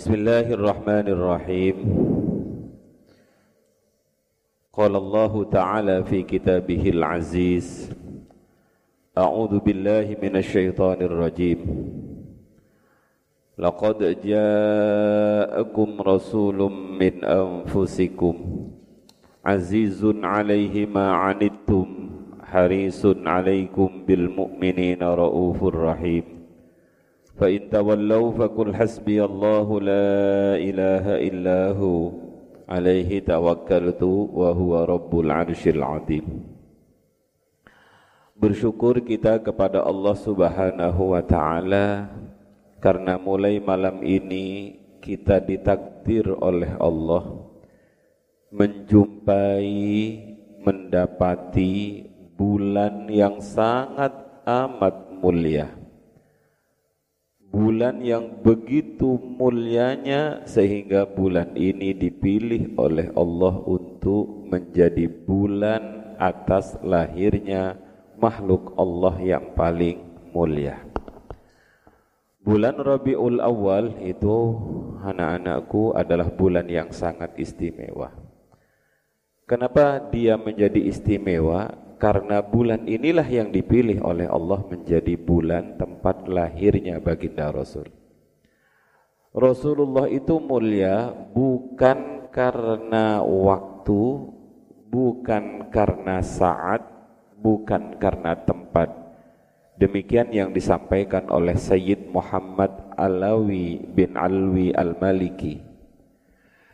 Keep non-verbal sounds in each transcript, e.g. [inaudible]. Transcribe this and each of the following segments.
بسم الله الرحمن الرحيم. قال الله تعالى في كتابه العزيز أعوذ بالله من الشيطان الرجيم. لقد جاءكم رسول من أنفسكم عزيز عليه ما عنتم حريص عليكم بالمؤمنين رؤوف رحيم. فإن تولوا فقل حسبي الله لا إله إلا هو عليه توكلت وهو رب العرش العظيم Bersyukur kita kepada Allah Subhanahu wa taala karena mulai malam ini kita ditakdir oleh Allah menjumpai mendapati bulan yang sangat amat mulia bulan yang begitu mulianya sehingga bulan ini dipilih oleh Allah untuk menjadi bulan atas lahirnya makhluk Allah yang paling mulia. Bulan Rabiul Awal itu anak-anakku adalah bulan yang sangat istimewa. Kenapa dia menjadi istimewa? Karena bulan inilah yang dipilih oleh Allah menjadi bulan tempat lahirnya baginda Rasul. Rasulullah itu mulia bukan karena waktu, bukan karena saat, bukan karena tempat. Demikian yang disampaikan oleh Sayyid Muhammad Alawi bin Alwi Al-Maliki.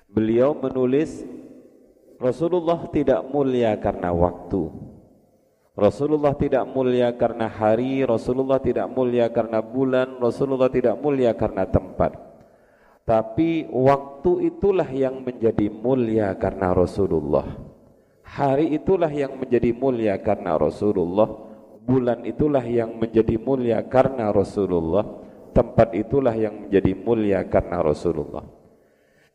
Beliau menulis Rasulullah tidak mulia karena waktu, Rasulullah tidak mulia karena hari, Rasulullah tidak mulia karena bulan, Rasulullah tidak mulia karena tempat. Tapi waktu itulah yang menjadi mulia karena Rasulullah. Hari itulah yang menjadi mulia karena Rasulullah. Bulan itulah yang menjadi mulia karena Rasulullah. Tempat itulah yang menjadi mulia karena Rasulullah.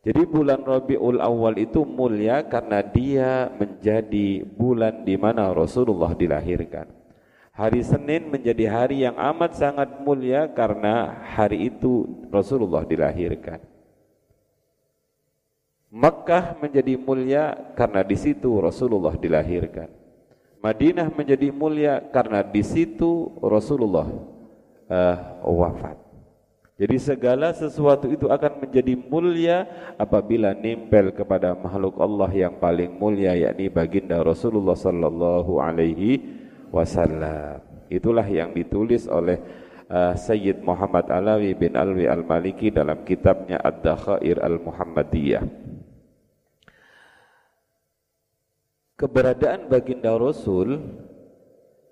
Jadi bulan Rabiul Awal itu mulia karena dia menjadi bulan di mana Rasulullah dilahirkan. Hari Senin menjadi hari yang amat sangat mulia karena hari itu Rasulullah dilahirkan. Makkah menjadi mulia karena di situ Rasulullah dilahirkan. Madinah menjadi mulia karena di situ Rasulullah uh, wafat. Jadi segala sesuatu itu akan menjadi mulia apabila nempel kepada makhluk Allah yang paling mulia yakni baginda Rasulullah sallallahu alaihi wasallam. Itulah yang ditulis oleh uh, Sayyid Muhammad Alawi bin Alwi Al-Maliki dalam kitabnya Ad-Dakhair Al-Muhammadiyah. Keberadaan baginda Rasul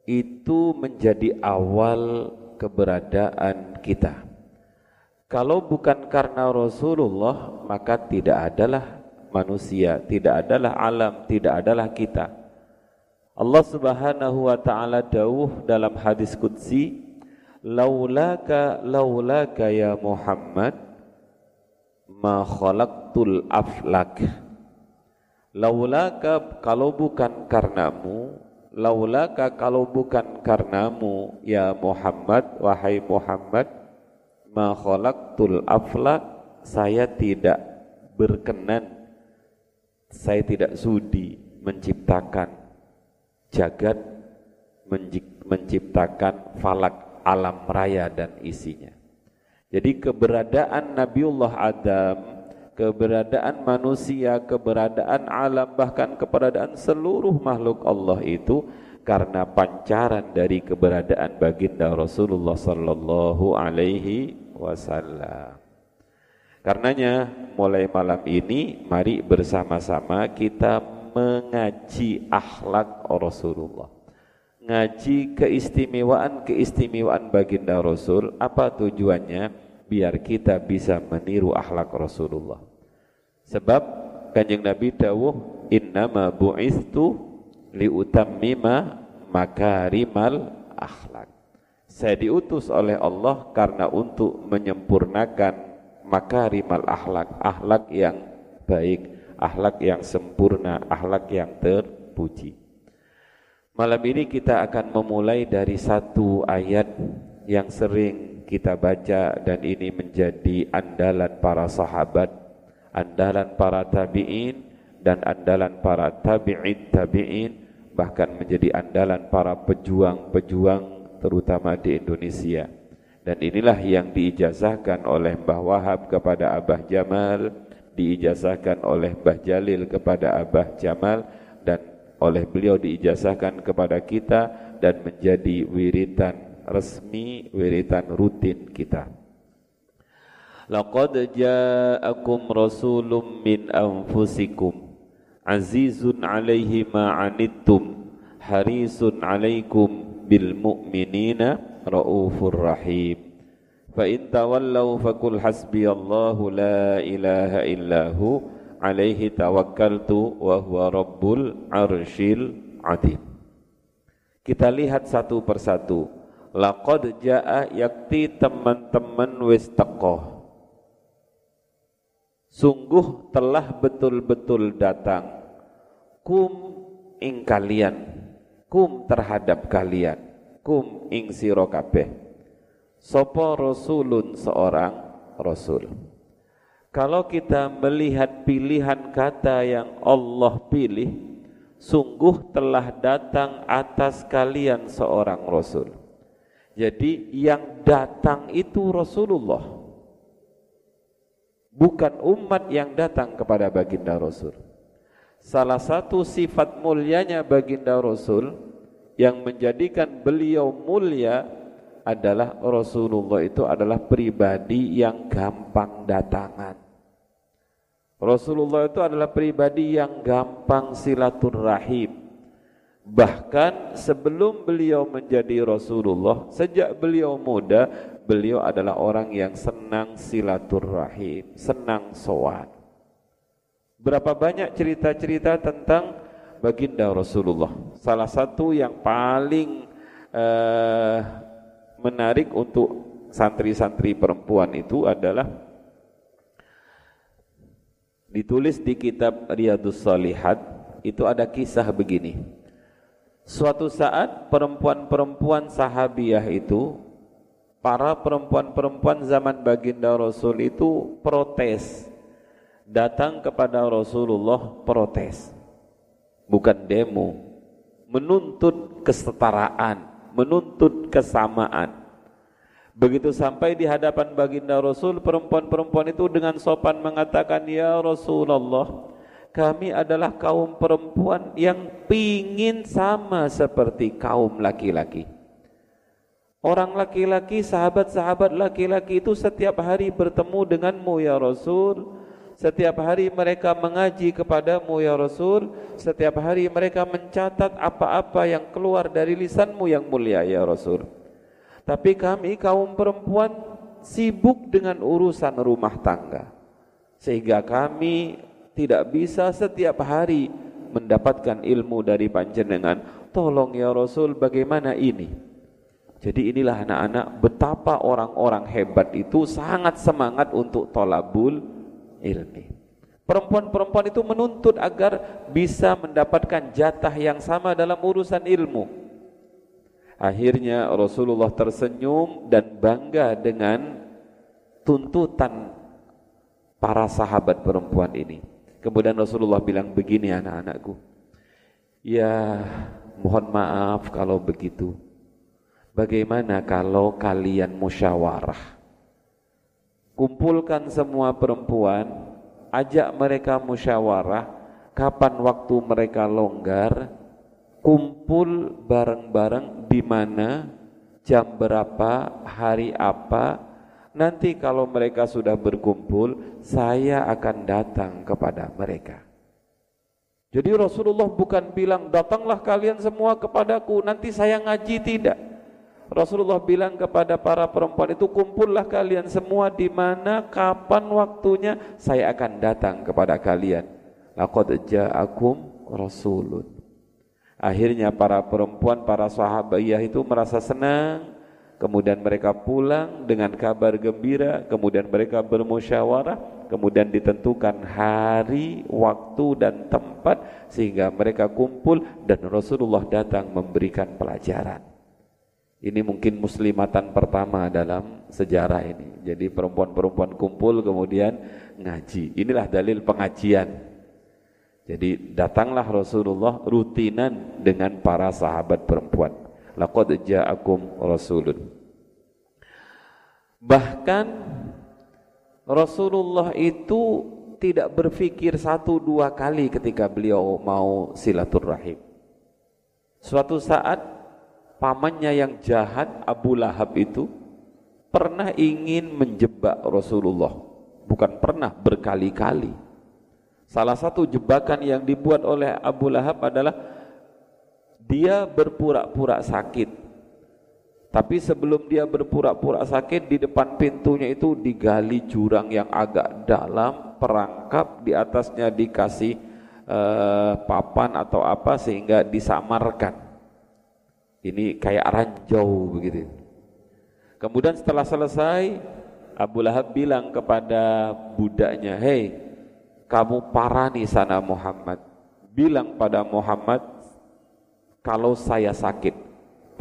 itu menjadi awal keberadaan kita. Kalau bukan karena Rasulullah, maka tidak adalah manusia, tidak adalah alam, tidak adalah kita. Allah Subhanahu wa taala dawuh dalam hadis qudsi, "Laulaka laulaka ya Muhammad ma khalaqtul aflak." Laulaka kalau bukan karenamu, laulaka kalau bukan karenamu ya Muhammad, wahai Muhammad, ma khalaqtul aflak saya tidak berkenan saya tidak sudi menciptakan jagat menciptakan falak alam raya dan isinya. Jadi keberadaan Nabiullah Adam keberadaan manusia keberadaan alam bahkan keberadaan seluruh makhluk Allah itu karena pancaran dari keberadaan baginda Rasulullah sallallahu alaihi wasallam. Karenanya mulai malam ini mari bersama-sama kita mengaji akhlak Rasulullah. Ngaji keistimewaan-keistimewaan baginda Rasul, apa tujuannya? Biar kita bisa meniru akhlak Rasulullah. Sebab Kanjeng Nabi dawuh innama bu'istu liutammima makarimal akhlak. Saya diutus oleh Allah karena untuk menyempurnakan makarimal akhlak, akhlak yang baik, akhlak yang sempurna, akhlak yang terpuji. Malam ini kita akan memulai dari satu ayat yang sering kita baca dan ini menjadi andalan para sahabat, andalan para tabi'in dan andalan para tabi'in tabi'in bahkan menjadi andalan para pejuang-pejuang terutama di Indonesia. Dan inilah yang diijazahkan oleh Mbah Wahab kepada Abah Jamal, diijazahkan oleh Mbah Jalil kepada Abah Jamal dan oleh beliau diijazahkan kepada kita dan menjadi wiritan resmi wiritan rutin kita. Laqad ja'akum rasulun min anfusikum azizun 'alaihi ma 'anittum harisun 'alaikum bil mu'minina raufur rahim. Fa in tawallaw faqul hasbiyallahu la ilaha illahu alaihi tawakkaltu wa huwa rabbul arsyil azim. Kita lihat satu persatu laqad jaa yakti teman-teman wis teko sungguh telah betul-betul datang kum ing kalian kum terhadap kalian kum ing sira kabeh sapa rasulun seorang rasul kalau kita melihat pilihan kata yang Allah pilih sungguh telah datang atas kalian seorang rasul jadi yang datang itu Rasulullah. Bukan umat yang datang kepada baginda Rasul. Salah satu sifat mulianya baginda Rasul yang menjadikan beliau mulia adalah Rasulullah itu adalah pribadi yang gampang datangan. Rasulullah itu adalah pribadi yang gampang silaturahim. Bahkan sebelum beliau menjadi Rasulullah, sejak beliau muda, beliau adalah orang yang senang silaturahim, senang sowan. Berapa banyak cerita-cerita tentang baginda Rasulullah. Salah satu yang paling uh, menarik untuk santri-santri perempuan itu adalah ditulis di kitab Riyadus Salihat itu ada kisah begini. Suatu saat perempuan-perempuan sahabiah itu para perempuan-perempuan zaman baginda Rasul itu protes datang kepada Rasulullah protes bukan demo menuntut kesetaraan menuntut kesamaan begitu sampai di hadapan baginda Rasul perempuan-perempuan itu dengan sopan mengatakan ya Rasulullah kami adalah kaum perempuan yang pingin sama seperti kaum laki-laki. Orang laki-laki, sahabat-sahabat laki-laki itu setiap hari bertemu denganmu ya Rasul. Setiap hari mereka mengaji kepadamu ya Rasul. Setiap hari mereka mencatat apa-apa yang keluar dari lisanmu yang mulia ya Rasul. Tapi kami kaum perempuan sibuk dengan urusan rumah tangga. Sehingga kami tidak bisa setiap hari mendapatkan ilmu dari panjenengan. Tolong ya Rasul bagaimana ini? Jadi inilah anak-anak betapa orang-orang hebat itu sangat semangat untuk tolabul ilmi. Perempuan-perempuan itu menuntut agar bisa mendapatkan jatah yang sama dalam urusan ilmu. Akhirnya Rasulullah tersenyum dan bangga dengan tuntutan para sahabat perempuan ini. Kemudian Rasulullah bilang begini anak-anakku. Ya mohon maaf kalau begitu. Bagaimana kalau kalian musyawarah? Kumpulkan semua perempuan, ajak mereka musyawarah, kapan waktu mereka longgar, kumpul bareng-bareng di mana, jam berapa, hari apa, Nanti kalau mereka sudah berkumpul, saya akan datang kepada mereka. Jadi Rasulullah bukan bilang, datanglah kalian semua kepadaku, nanti saya ngaji, tidak. Rasulullah bilang kepada para perempuan itu, kumpullah kalian semua di mana, kapan waktunya, saya akan datang kepada kalian. Laqad ja'akum rasulun. Akhirnya para perempuan, para sahabat itu merasa senang, kemudian mereka pulang dengan kabar gembira, kemudian mereka bermusyawarah, kemudian ditentukan hari, waktu dan tempat sehingga mereka kumpul dan Rasulullah datang memberikan pelajaran. Ini mungkin muslimatan pertama dalam sejarah ini. Jadi perempuan-perempuan kumpul kemudian ngaji. Inilah dalil pengajian. Jadi datanglah Rasulullah rutinan dengan para sahabat perempuan. Laqad ja'akum rasulun. Bahkan Rasulullah itu tidak berpikir satu dua kali ketika beliau mau silaturahim. Suatu saat pamannya yang jahat Abu Lahab itu pernah ingin menjebak Rasulullah. Bukan pernah berkali-kali. Salah satu jebakan yang dibuat oleh Abu Lahab adalah dia berpura-pura sakit. Tapi sebelum dia berpura-pura sakit di depan pintunya itu digali jurang yang agak dalam perangkap di atasnya dikasih uh, papan atau apa sehingga disamarkan ini kayak ranjau begitu. Kemudian setelah selesai, Abu Lahab bilang kepada budaknya, "Hei, kamu parani sana Muhammad. Bilang pada Muhammad, kalau saya sakit,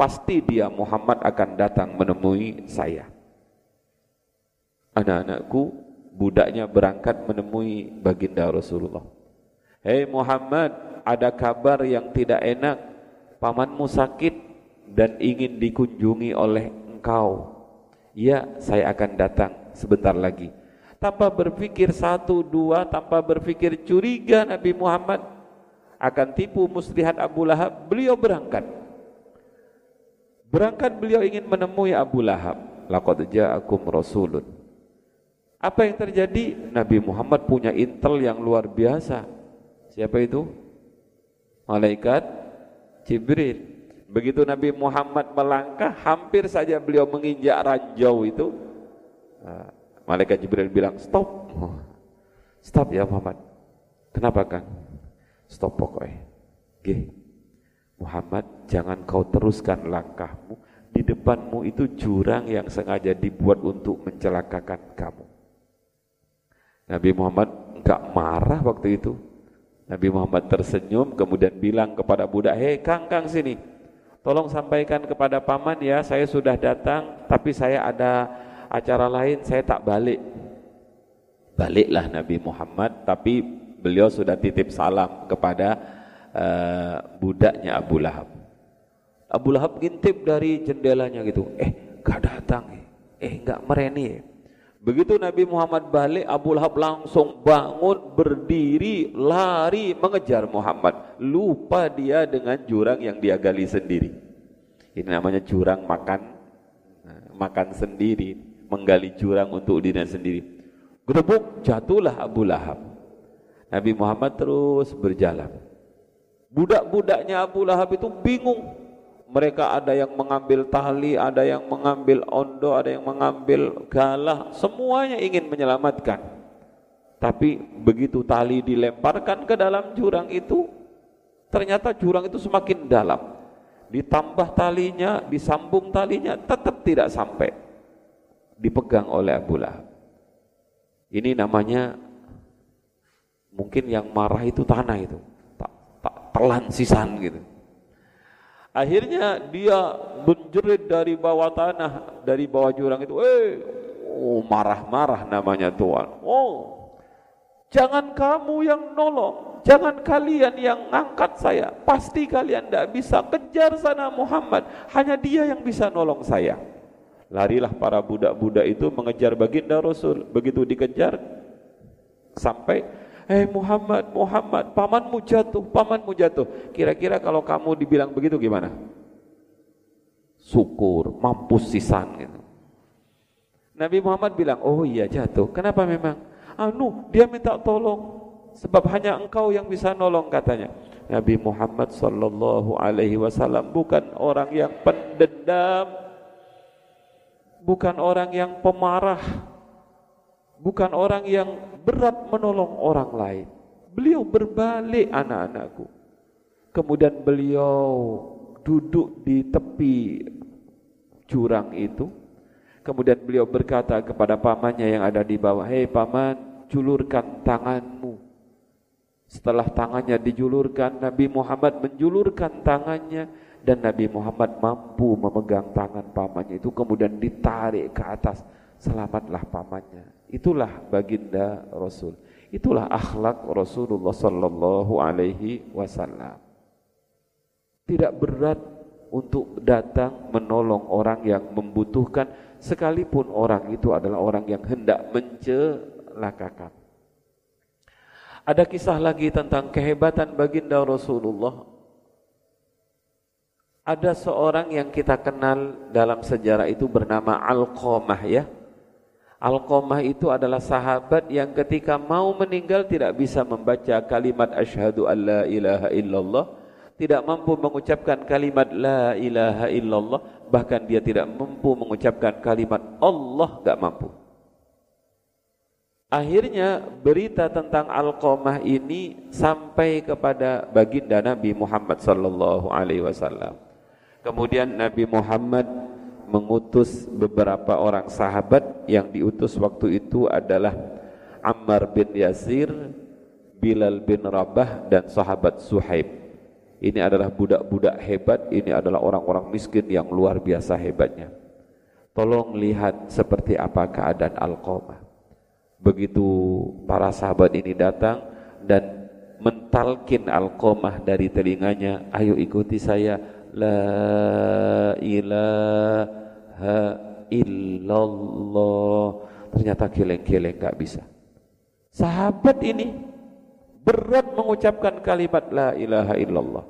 pasti dia Muhammad akan datang menemui saya." Anak-anakku, budaknya berangkat menemui baginda Rasulullah. Hei Muhammad, ada kabar yang tidak enak. Pamanmu sakit, dan ingin dikunjungi oleh engkau. Ya, saya akan datang sebentar lagi. Tanpa berpikir satu, dua, tanpa berpikir curiga Nabi Muhammad akan tipu muslihat Abu Lahab, beliau berangkat. Berangkat beliau ingin menemui Abu Lahab. Laqad ja'akum rasulun. Apa yang terjadi? Nabi Muhammad punya intel yang luar biasa. Siapa itu? Malaikat Jibril. Begitu Nabi Muhammad melangkah, hampir saja beliau menginjak ranjau itu. Ah, Malaikat Jibril bilang, stop. [laughs] Stop ya Muhammad. Kenapa kan? Stop pokoknya. Gih. Muhammad, jangan kau teruskan langkahmu. Di depanmu itu jurang yang sengaja dibuat untuk mencelakakan kamu. Nabi Muhammad enggak marah waktu itu. Nabi Muhammad tersenyum kemudian bilang kepada budak, hei kang kang sini tolong sampaikan kepada paman ya saya sudah datang tapi saya ada acara lain saya tak balik. Baliklah Nabi Muhammad tapi beliau sudah titip salam kepada uh, budaknya Abu Lahab. Abu Lahab ngintip dari jendelanya gitu. Eh gak datang. Eh gak mereni Begitu Nabi Muhammad balik, Abu Lahab langsung bangun, berdiri, lari, mengejar Muhammad. Lupa dia dengan jurang yang dia gali sendiri. Ini namanya jurang makan, nah, makan sendiri, menggali jurang untuk dirinya sendiri. Gerbuk jatuhlah Abu Lahab. Nabi Muhammad terus berjalan. Budak-budaknya Abu Lahab itu bingung mereka ada yang mengambil tali, ada yang mengambil ondo, ada yang mengambil galah, semuanya ingin menyelamatkan. Tapi begitu tali dilemparkan ke dalam jurang itu, ternyata jurang itu semakin dalam. Ditambah talinya, disambung talinya, tetap tidak sampai. Dipegang oleh Abu Lahab. Ini namanya mungkin yang marah itu tanah itu. Tak, tak telan sisan gitu. Akhirnya dia menjerit dari bawah tanah, dari bawah jurang itu, eh, oh marah-marah namanya Tuhan. Oh, jangan kamu yang nolong, jangan kalian yang angkat saya. Pasti kalian tidak bisa kejar sana Muhammad, hanya dia yang bisa nolong saya. Larilah para budak-budak itu mengejar baginda Rasul. Begitu dikejar, sampai Eh Muhammad, Muhammad, pamanmu jatuh, pamanmu jatuh. Kira-kira kalau kamu dibilang begitu gimana? Syukur, mampus sisan gitu. Nabi Muhammad bilang, oh iya jatuh. Kenapa memang? Anu, dia minta tolong. Sebab hanya engkau yang bisa nolong katanya. Nabi Muhammad sallallahu alaihi wasallam bukan orang yang pendendam, bukan orang yang pemarah, bukan orang yang berat menolong orang lain. Beliau berbalik anak-anakku. Kemudian beliau duduk di tepi jurang itu. Kemudian beliau berkata kepada pamannya yang ada di bawah, "Hei paman, julurkan tanganmu." Setelah tangannya dijulurkan, Nabi Muhammad menjulurkan tangannya, dan Nabi Muhammad mampu memegang tangan pamannya itu kemudian ditarik ke atas selamatlah pamannya. Itulah baginda Rasul. Itulah akhlak Rasulullah sallallahu alaihi wasallam. Tidak berat untuk datang menolong orang yang membutuhkan sekalipun orang itu adalah orang yang hendak mencelakakan. Ada kisah lagi tentang kehebatan baginda Rasulullah. Ada seorang yang kita kenal dalam sejarah itu bernama Alqamah ya. Alqamah itu adalah sahabat yang ketika mau meninggal tidak bisa membaca kalimat asyhadu alla ilaha illallah, tidak mampu mengucapkan kalimat la ilaha illallah, bahkan dia tidak mampu mengucapkan kalimat Allah enggak mampu. Akhirnya berita tentang Alqamah ini sampai kepada baginda Nabi Muhammad sallallahu alaihi wasallam. Kemudian Nabi Muhammad mengutus beberapa orang sahabat yang diutus waktu itu adalah Ammar bin Yasir, Bilal bin Rabah dan sahabat Suhaib. Ini adalah budak-budak hebat, ini adalah orang-orang miskin yang luar biasa hebatnya. Tolong lihat seperti apa keadaan Al-Qamah. Begitu para sahabat ini datang dan mentalkin Al-Qamah dari telinganya, ayo ikuti saya, La ilaha illallah. Ternyata geleng-geleng gak bisa. Sahabat ini berat mengucapkan kalimat La ilaha illallah.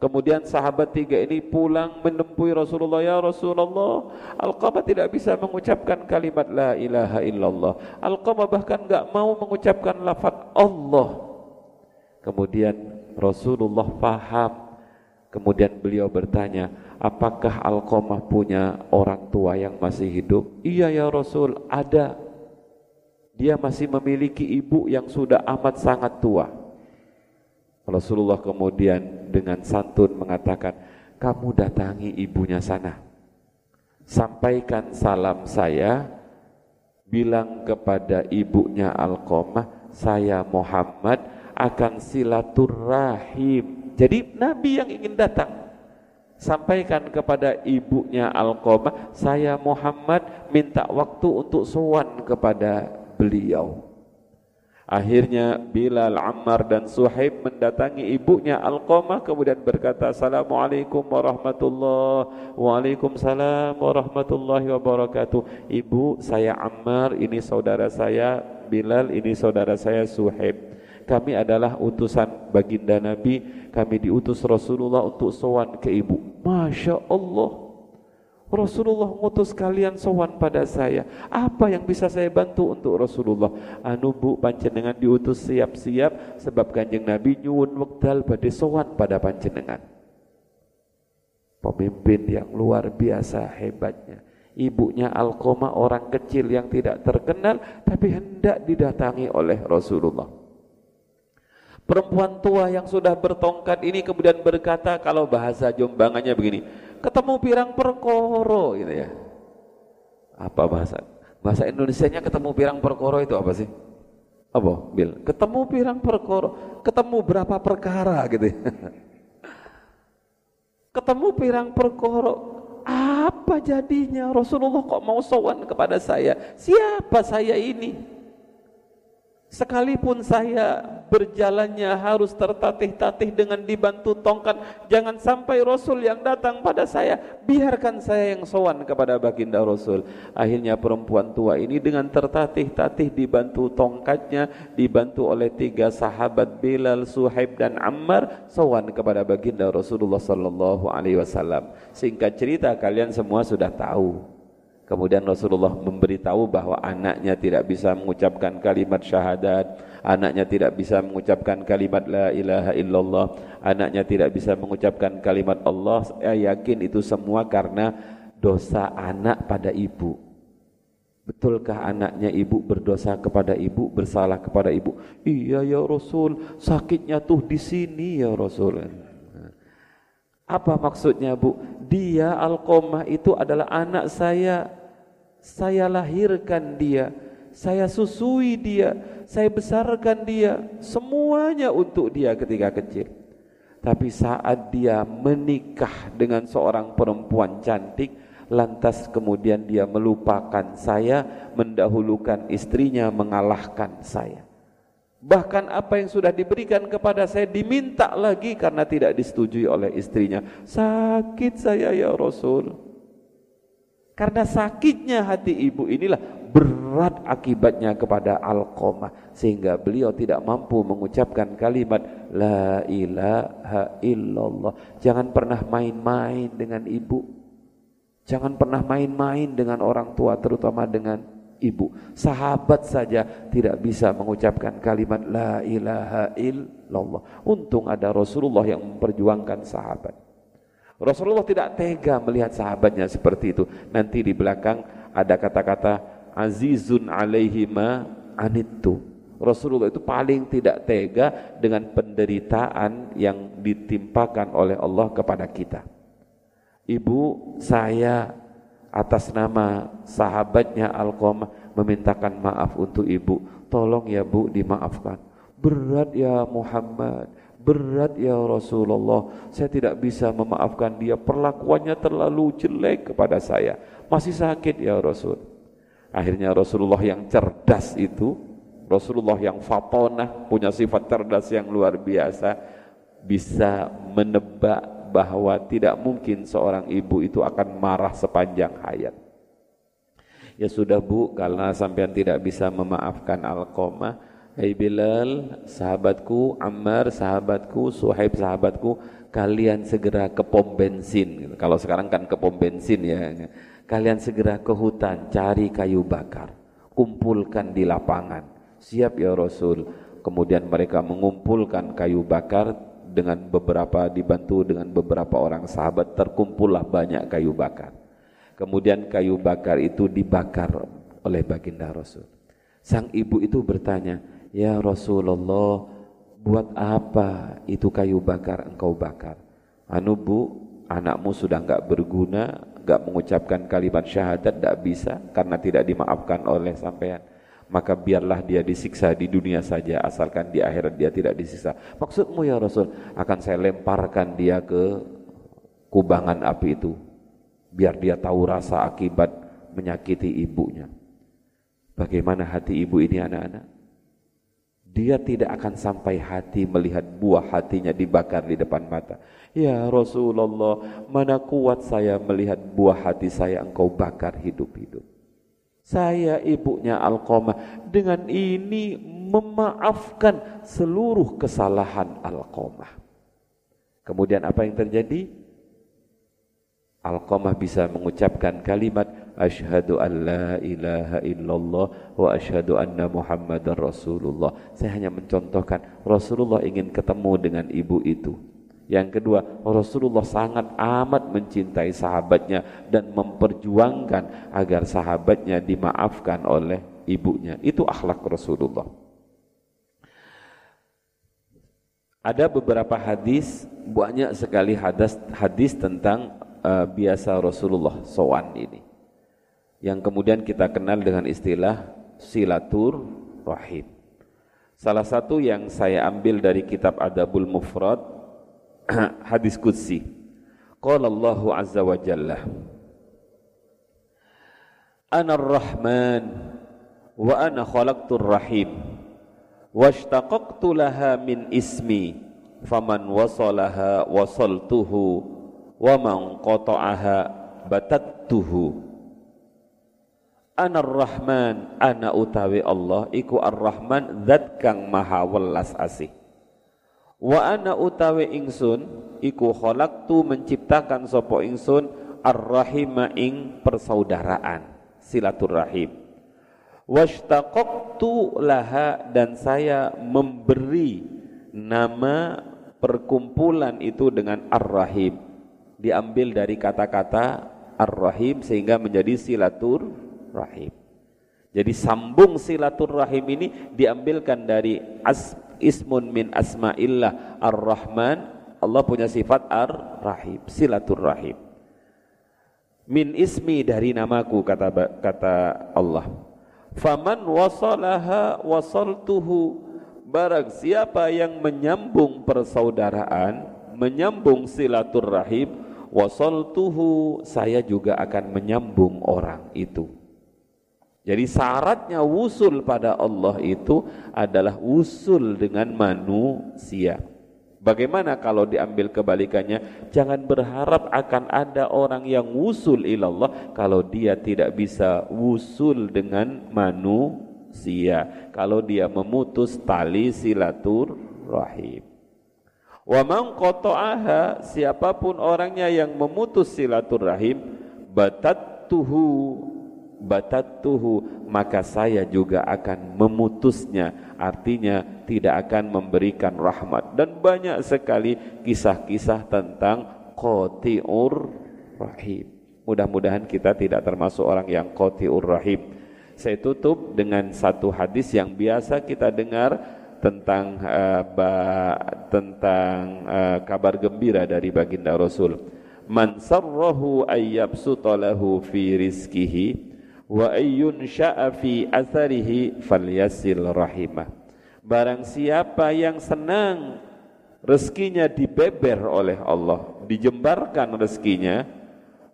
Kemudian sahabat tiga ini pulang menempui Rasulullah Ya Rasulullah Al-Qamah tidak bisa mengucapkan kalimat La ilaha illallah. Al-Qamah bahkan gak mau mengucapkan lafaz Allah. Kemudian Rasulullah faham Kemudian beliau bertanya, apakah Alqamah punya orang tua yang masih hidup? Iya ya Rasul, ada. Dia masih memiliki ibu yang sudah amat sangat tua. Rasulullah kemudian dengan santun mengatakan, kamu datangi ibunya sana. Sampaikan salam saya, bilang kepada ibunya Alqamah, saya Muhammad akan silaturahim jadi Nabi yang ingin datang sampaikan kepada ibunya Alqamah, saya Muhammad minta waktu untuk sowan kepada beliau. Akhirnya Bilal, Ammar dan Suhaib mendatangi ibunya Alqamah kemudian berkata Assalamualaikum warahmatullahi Waalaikumsalam warahmatullahi wabarakatuh Ibu saya Ammar ini saudara saya Bilal ini saudara saya Suhaib Kami adalah utusan baginda Nabi kami diutus Rasulullah untuk sowan ke ibu. Masya Allah. Rasulullah mengutus kalian sowan pada saya. Apa yang bisa saya bantu untuk Rasulullah? Anu bu panjenengan diutus siap-siap sebab kanjeng Nabi nyuwun wekdal badhe sowan pada panjenengan. Pemimpin yang luar biasa hebatnya. Ibunya Alkoma orang kecil yang tidak terkenal tapi hendak didatangi oleh Rasulullah. Perempuan tua yang sudah bertongkat ini kemudian berkata kalau bahasa jombangannya begini, ketemu pirang perkoro gitu ya. Apa bahasa? Bahasa Indonesianya ketemu pirang perkoro itu apa sih? Apa, Bil? Ketemu pirang perkoro, ketemu berapa perkara gitu ya. [laughs] Ketemu pirang perkoro, apa jadinya Rasulullah kok mau sowan kepada saya? Siapa saya ini? Sekalipun saya berjalannya harus tertatih-tatih dengan dibantu tongkat, jangan sampai Rasul yang datang pada saya, biarkan saya yang sowan kepada baginda Rasul. Akhirnya perempuan tua ini dengan tertatih-tatih dibantu tongkatnya, dibantu oleh tiga sahabat Bilal, Suhaib dan Ammar, sowan kepada baginda Rasulullah sallallahu alaihi wasallam. Singkat cerita kalian semua sudah tahu Kemudian Rasulullah memberitahu bahwa anaknya tidak bisa mengucapkan kalimat syahadat, anaknya tidak bisa mengucapkan kalimat la ilaha illallah, anaknya tidak bisa mengucapkan kalimat Allah. Saya yakin itu semua karena dosa anak pada ibu. Betulkah anaknya ibu berdosa kepada ibu, bersalah kepada ibu? Iya ya Rasul, sakitnya tuh di sini ya Rasul. Apa maksudnya bu? Dia Alqomah itu adalah anak saya. Saya lahirkan dia. Saya susui dia. Saya besarkan dia. Semuanya untuk dia ketika kecil. Tapi saat dia menikah dengan seorang perempuan cantik, lantas kemudian dia melupakan saya, mendahulukan istrinya, mengalahkan saya. Bahkan apa yang sudah diberikan kepada saya diminta lagi karena tidak disetujui oleh istrinya. Sakit saya ya Rasul. Karena sakitnya hati ibu inilah berat akibatnya kepada Alqamah sehingga beliau tidak mampu mengucapkan kalimat la ilaha illallah. Jangan pernah main-main dengan ibu. Jangan pernah main-main dengan orang tua terutama dengan ibu. Sahabat saja tidak bisa mengucapkan kalimat la ilaha illallah. Untung ada Rasulullah yang memperjuangkan sahabat. Rasulullah tidak tega melihat sahabatnya seperti itu. Nanti di belakang ada kata-kata azizun alaihi ma anittu. Rasulullah itu paling tidak tega dengan penderitaan yang ditimpakan oleh Allah kepada kita. Ibu saya atas nama sahabatnya Alqamah memintakan maaf untuk ibu. Tolong ya bu dimaafkan. Berat ya Muhammad, berat ya Rasulullah. Saya tidak bisa memaafkan dia. Perlakuannya terlalu jelek kepada saya. Masih sakit ya Rasul. Akhirnya Rasulullah yang cerdas itu, Rasulullah yang fatonah, punya sifat cerdas yang luar biasa, bisa menebak bahwa tidak mungkin seorang ibu itu akan marah sepanjang hayat. Ya sudah bu, karena sampean tidak bisa memaafkan Alqamah, Hai hey Bilal, sahabatku, Ammar, sahabatku, Suhaib, sahabatku, kalian segera ke pom bensin. Kalau sekarang kan ke pom bensin ya. Kalian segera ke hutan cari kayu bakar. Kumpulkan di lapangan. Siap ya Rasul. Kemudian mereka mengumpulkan kayu bakar dengan beberapa dibantu dengan beberapa orang sahabat terkumpullah banyak kayu bakar. Kemudian kayu bakar itu dibakar oleh baginda Rasul. Sang ibu itu bertanya ya Rasulullah buat apa itu kayu bakar engkau bakar? Anu bu anakmu sudah enggak berguna gak mengucapkan kalimat syahadat tidak bisa karena tidak dimaafkan oleh sampean maka biarlah dia disiksa di dunia saja asalkan di akhirat dia tidak disiksa maksudmu ya Rasul akan saya lemparkan dia ke kubangan api itu biar dia tahu rasa akibat menyakiti ibunya bagaimana hati ibu ini anak-anak dia tidak akan sampai hati melihat buah hatinya dibakar di depan mata. Ya Rasulullah, mana kuat saya melihat buah hati saya engkau bakar hidup-hidup. Saya ibunya Alqamah dengan ini memaafkan seluruh kesalahan Alqamah. Kemudian apa yang terjadi? Alqamah bisa mengucapkan kalimat asyhadu an la ilaha illallah wa asyhadu anna muhammadar rasulullah. Saya hanya mencontohkan Rasulullah ingin ketemu dengan ibu itu. Yang kedua, Rasulullah sangat amat mencintai sahabatnya dan memperjuangkan agar sahabatnya dimaafkan oleh ibunya. Itu akhlak Rasulullah. Ada beberapa hadis, banyak sekali hadis hadis tentang uh, biasa Rasulullah sowan ini yang kemudian kita kenal dengan istilah silatur rahim salah satu yang saya ambil dari kitab Adabul Mufrad [clears throat] hadis qudsi. Qala Allah azza wa jalla ana ar-rahman wa ana khalaqtur rahim washtaqaqtu laha min ismi faman wasalaha wasaltuhu wa man qata'aha batattuhu ana rahman ana utawi Allah iku ar-rahman zat kang maha welas asih wa ana utawi ingsun iku khalaqtu menciptakan sapa ingsun ar-rahima ing persaudaraan silaturahim washtaqaqtu laha dan saya memberi nama perkumpulan itu dengan ar-rahim diambil dari kata-kata ar-rahim sehingga menjadi silatur rahim. Jadi sambung silaturrahim ini diambilkan dari as, ismun min asma'illah ar-rahman. Allah punya sifat ar-rahim, silaturrahim. Min ismi dari namaku kata kata Allah. Faman wasalaha wasaltuhu barang siapa yang menyambung persaudaraan menyambung silaturrahim wasaltuhu saya juga akan menyambung orang itu jadi syaratnya wusul pada Allah itu adalah wusul dengan manusia Bagaimana kalau diambil kebalikannya? Jangan berharap akan ada orang yang wusul ilallah kalau dia tidak bisa wusul dengan manusia. Kalau dia memutus tali silaturahim. Wa man qata'aha siapa pun orangnya yang memutus silaturahim batattuhu batattuhu maka saya juga akan memutusnya. Artinya tidak akan memberikan rahmat. Dan banyak sekali kisah-kisah tentang qati'ur rahim. Mudah-mudahan kita tidak termasuk orang yang qati'ur rahim. Saya tutup dengan satu hadis yang biasa kita dengar tentang uh, ba, tentang uh, kabar gembira dari baginda Rasul. Man sarrahu ayyabsuta fi rizkihi wa ayyun sya'a atharihi falyasil rahimah. Barang siapa yang senang rezekinya dibeber oleh Allah, dijembarkan rezekinya,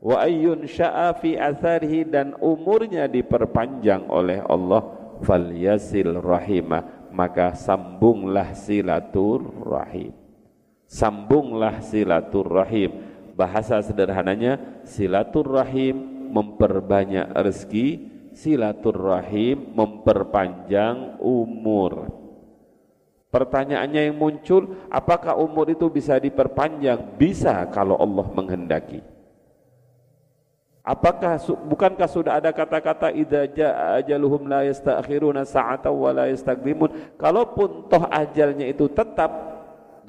wa ayyun sya'a atharihi dan umurnya diperpanjang oleh Allah, falyasil rahimah maka sambunglah silaturrahim. Sambunglah silaturrahim. Bahasa sederhananya silaturrahim memperbanyak rezeki, silaturrahim memperpanjang umur. Pertanyaannya yang muncul, apakah umur itu bisa diperpanjang? Bisa kalau Allah menghendaki. Apakah bukankah sudah ada kata-kata idza jaa ajaluhum la yastakhiruna sa'atan wa la yastaqdimun? Kalaupun toh ajalnya itu tetap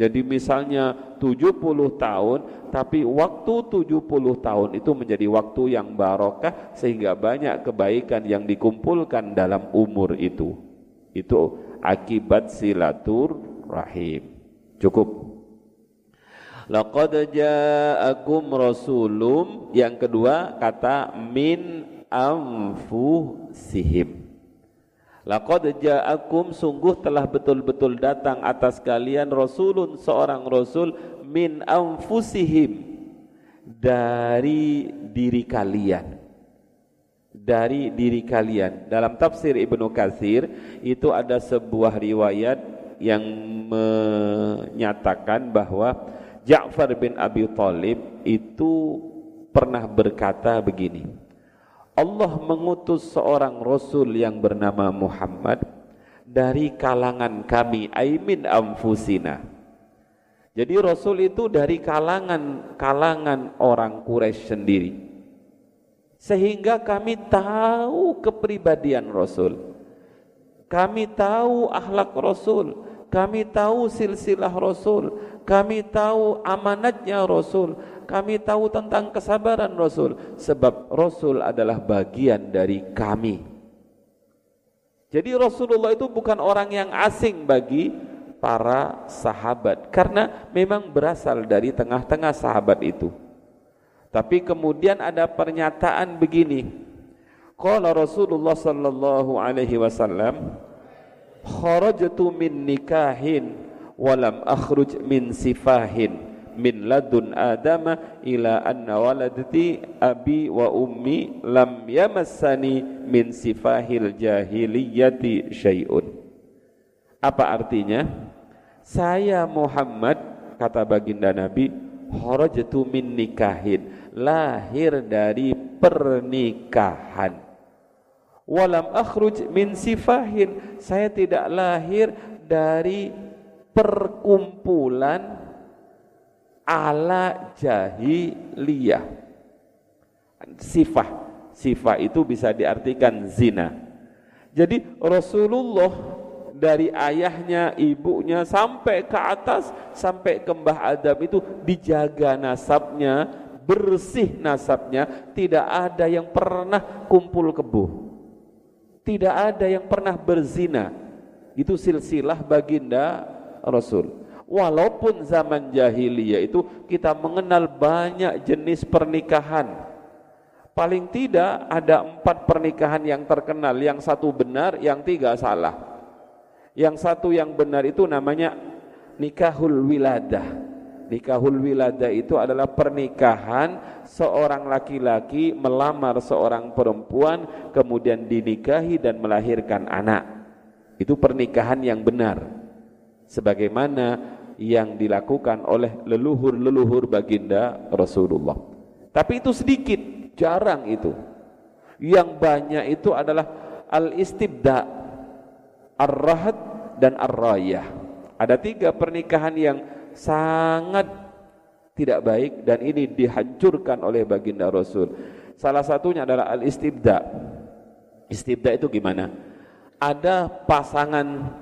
jadi misalnya 70 tahun tapi waktu 70 tahun itu menjadi waktu yang barokah sehingga banyak kebaikan yang dikumpulkan dalam umur itu. Itu akibat silaturahim. Cukup. Laqad ja'akum rasulum yang kedua kata min anfusihim. Laqad ja'akum sungguh telah betul-betul datang atas kalian rasulun seorang rasul min anfusihim. Dari diri kalian. Dari diri kalian. Dalam tafsir Ibnu Katsir itu ada sebuah riwayat yang menyatakan bahwa Ja'far bin Abi Thalib itu pernah berkata begini Allah mengutus seorang rasul yang bernama Muhammad dari kalangan kami aimin amfusina jadi rasul itu dari kalangan kalangan orang Quraisy sendiri. Sehingga kami tahu kepribadian rasul. Kami tahu akhlak rasul. Kami tahu silsilah rasul kami tahu amanatnya Rasul, kami tahu tentang kesabaran Rasul, sebab Rasul adalah bagian dari kami. Jadi Rasulullah itu bukan orang yang asing bagi para sahabat, karena memang berasal dari tengah-tengah sahabat itu. Tapi kemudian ada pernyataan begini, Qala Rasulullah sallallahu alaihi wasallam, kharajtu min nikahin walam akhruj min sifahin min ladun adama ila anna waladati abi wa ummi lam yamassani min sifahil jahiliyati syai'un. Apa artinya? Saya Muhammad kata baginda Nabi kharajtu min nikahin lahir dari pernikahan. Walam akhruj min sifahin saya tidak lahir dari perkumpulan ala jahiliyah. Sifah, sifah itu bisa diartikan zina. Jadi Rasulullah dari ayahnya, ibunya sampai ke atas, sampai ke Mbah Adam itu dijaga nasabnya, bersih nasabnya, tidak ada yang pernah kumpul kebo. Tidak ada yang pernah berzina. Itu silsilah baginda Rasul. Walaupun zaman jahiliyah itu kita mengenal banyak jenis pernikahan. Paling tidak ada empat pernikahan yang terkenal, yang satu benar, yang tiga salah. Yang satu yang benar itu namanya nikahul wiladah. Nikahul wilada itu adalah pernikahan seorang laki-laki melamar seorang perempuan kemudian dinikahi dan melahirkan anak. Itu pernikahan yang benar. Sebagaimana yang dilakukan oleh leluhur-leluhur baginda Rasulullah. Tapi itu sedikit, jarang itu. Yang banyak itu adalah al-istibda, ar-rahad dan ar-rayah. Ada tiga pernikahan yang sangat tidak baik dan ini dihancurkan oleh baginda Rasul. Salah satunya adalah al-istibda. Istibda itu gimana? Ada pasangan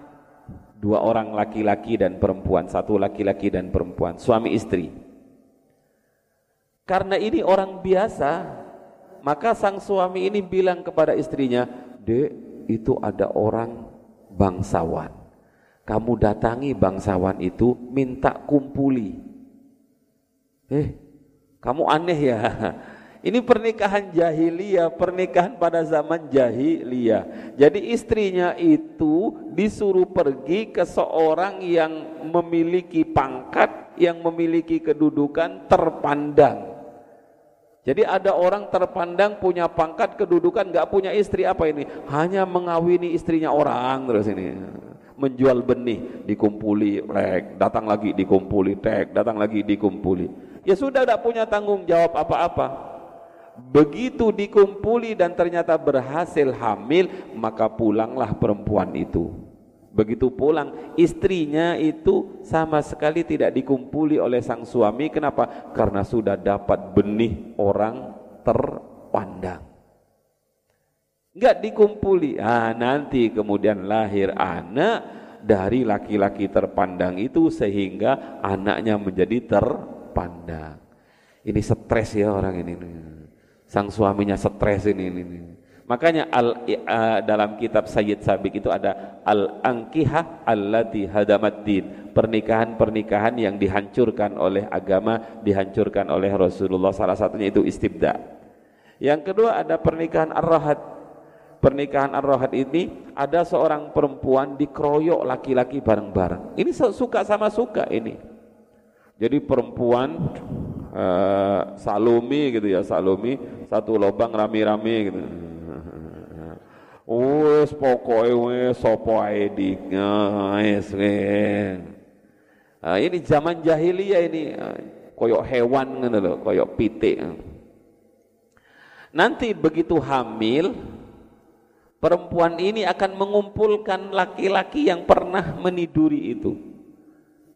dua orang laki-laki dan perempuan, satu laki-laki dan perempuan, suami istri. Karena ini orang biasa, maka sang suami ini bilang kepada istrinya, "Dek, itu ada orang bangsawan kamu datangi bangsawan itu minta kumpuli. Eh, kamu aneh ya. [laughs] Ini pernikahan jahiliyah, pernikahan pada zaman jahiliyah. Jadi istrinya itu disuruh pergi ke seorang yang memiliki pangkat, yang memiliki kedudukan terpandang. Jadi ada orang terpandang punya pangkat kedudukan nggak punya istri apa ini? Hanya mengawini istrinya orang terus ini menjual benih dikumpuli tek datang lagi dikumpuli tek datang lagi dikumpuli ya sudah tidak punya tanggung jawab apa-apa begitu dikumpuli dan ternyata berhasil hamil maka pulanglah perempuan itu begitu pulang istrinya itu sama sekali tidak dikumpuli oleh sang suami kenapa karena sudah dapat benih orang terpandang Enggak dikumpuli. Ah, nanti kemudian lahir anak dari laki-laki terpandang itu sehingga anaknya menjadi terpandang. Ini stres ya orang ini. Sang suaminya stres ini, ini, ini. Makanya al, dalam kitab Sayyid Sabik itu ada al-ankihah allati hadamaddin. Pernikahan-pernikahan yang dihancurkan oleh agama, dihancurkan oleh Rasulullah. Salah satunya itu istibda. Yang kedua ada pernikahan ar-rahat pernikahan ar-rohat ini ada seorang perempuan dikeroyok laki-laki bareng-bareng. Ini suka sama suka ini. Jadi perempuan uh, Salumi gitu ya, Salumi satu lubang rame-rame gitu. Wes pokoknya wes sopo ae di wes Nah, ini zaman jahiliyah ini koyok hewan gitu loh, koyok pitik. Nanti begitu hamil, perempuan ini akan mengumpulkan laki-laki yang pernah meniduri itu.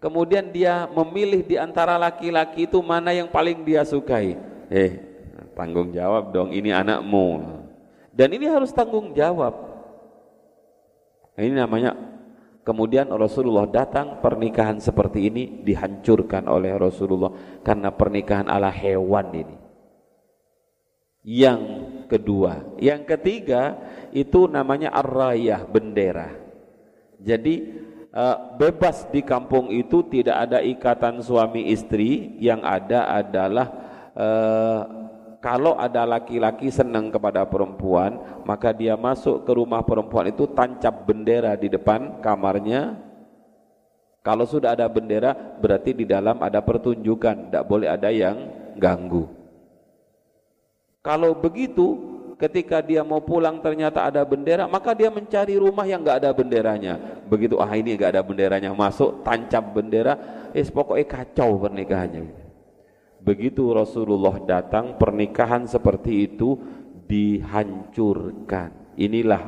Kemudian dia memilih di antara laki-laki itu mana yang paling dia sukai. Eh, tanggung jawab dong, ini anakmu. Dan ini harus tanggung jawab. Ini namanya kemudian Rasulullah datang pernikahan seperti ini dihancurkan oleh Rasulullah karena pernikahan ala hewan ini. Yang kedua, yang ketiga itu namanya ar-rayah bendera. Jadi uh, bebas di kampung itu tidak ada ikatan suami istri, yang ada adalah uh, kalau ada laki-laki senang kepada perempuan, maka dia masuk ke rumah perempuan itu tancap bendera di depan kamarnya. Kalau sudah ada bendera, berarti di dalam ada pertunjukan, tidak boleh ada yang ganggu. Kalau begitu, ketika dia mau pulang ternyata ada bendera, maka dia mencari rumah yang enggak ada benderanya. Begitu ah ini enggak ada benderanya, masuk tancap bendera, eh pokoknya kacau pernikahannya. Begitu Rasulullah datang, pernikahan seperti itu dihancurkan. Inilah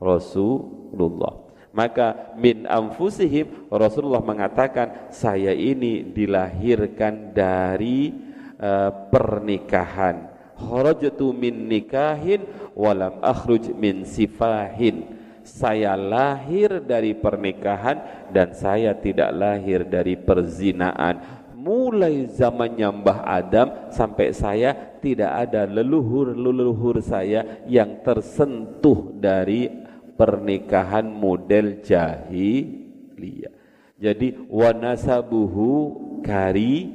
Rasulullah. Maka min anfusihim Rasulullah mengatakan saya ini dilahirkan dari uh, pernikahan kharajtu min nikahin walam akhruj min sifahin. Saya lahir dari pernikahan dan saya tidak lahir dari perzinaan. Mulai zamannya Mbah Adam sampai saya tidak ada leluhur-leluhur saya yang tersentuh dari pernikahan model jahiliyah. Jadi wanasabuhu kari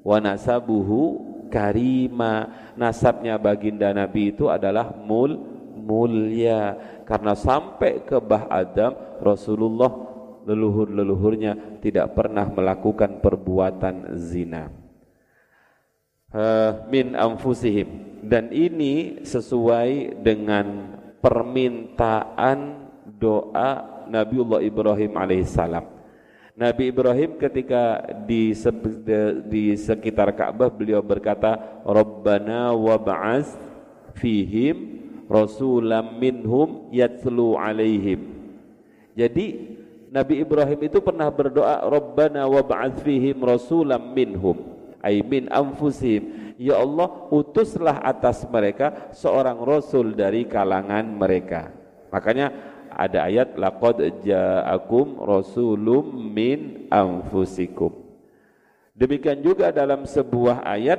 wanasabuhu karima nasabnya baginda Nabi itu adalah mul mulia karena sampai ke Bah Adam Rasulullah leluhur-leluhurnya tidak pernah melakukan perbuatan zina. Uh, min anfusihim dan ini sesuai dengan permintaan doa Nabiullah Ibrahim alaihissalam. Nabi Ibrahim ketika di, di sekitar Ka'bah beliau berkata, "Rabbana wab'ats fihim rasulam minhum yatslu alaihim." Jadi Nabi Ibrahim itu pernah berdoa Rabbana wa ba'ath fihim rasulam minhum. Ay min anfusihim. Ya Allah utuslah atas mereka seorang rasul dari kalangan mereka. Makanya ada ayat laqad ja'akum rasulum min anfusikum. Demikian juga dalam sebuah ayat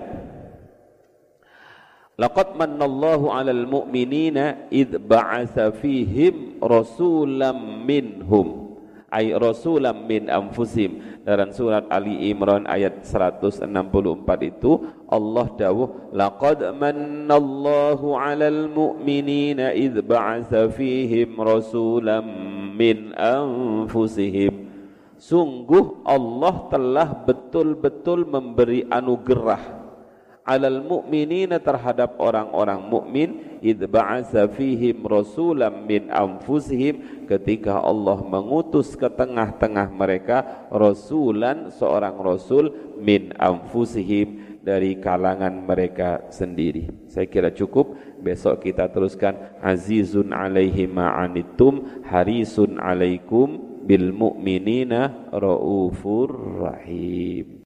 Laqad mannallahu 'alal mu'minina id ba'atsa fihim rasulam minhum ay rasulam min anfusim dalam surat Ali Imran ayat 164 itu Allah dawuh laqad mannallahu 'alal mu'minina id ba'atsa fihim rasulam min anfusihim. Sungguh Allah telah betul-betul memberi anugerah alal mu'minina terhadap orang-orang mukmin id ba'atsa fihim rasulam min anfusihim ketika Allah mengutus ke tengah-tengah mereka rasulan seorang rasul min anfusihim dari kalangan mereka sendiri. Saya kira cukup. Besok kita teruskan azizun alaihi ma'anittum harisun alaikum bil mu'minina raufur rahim.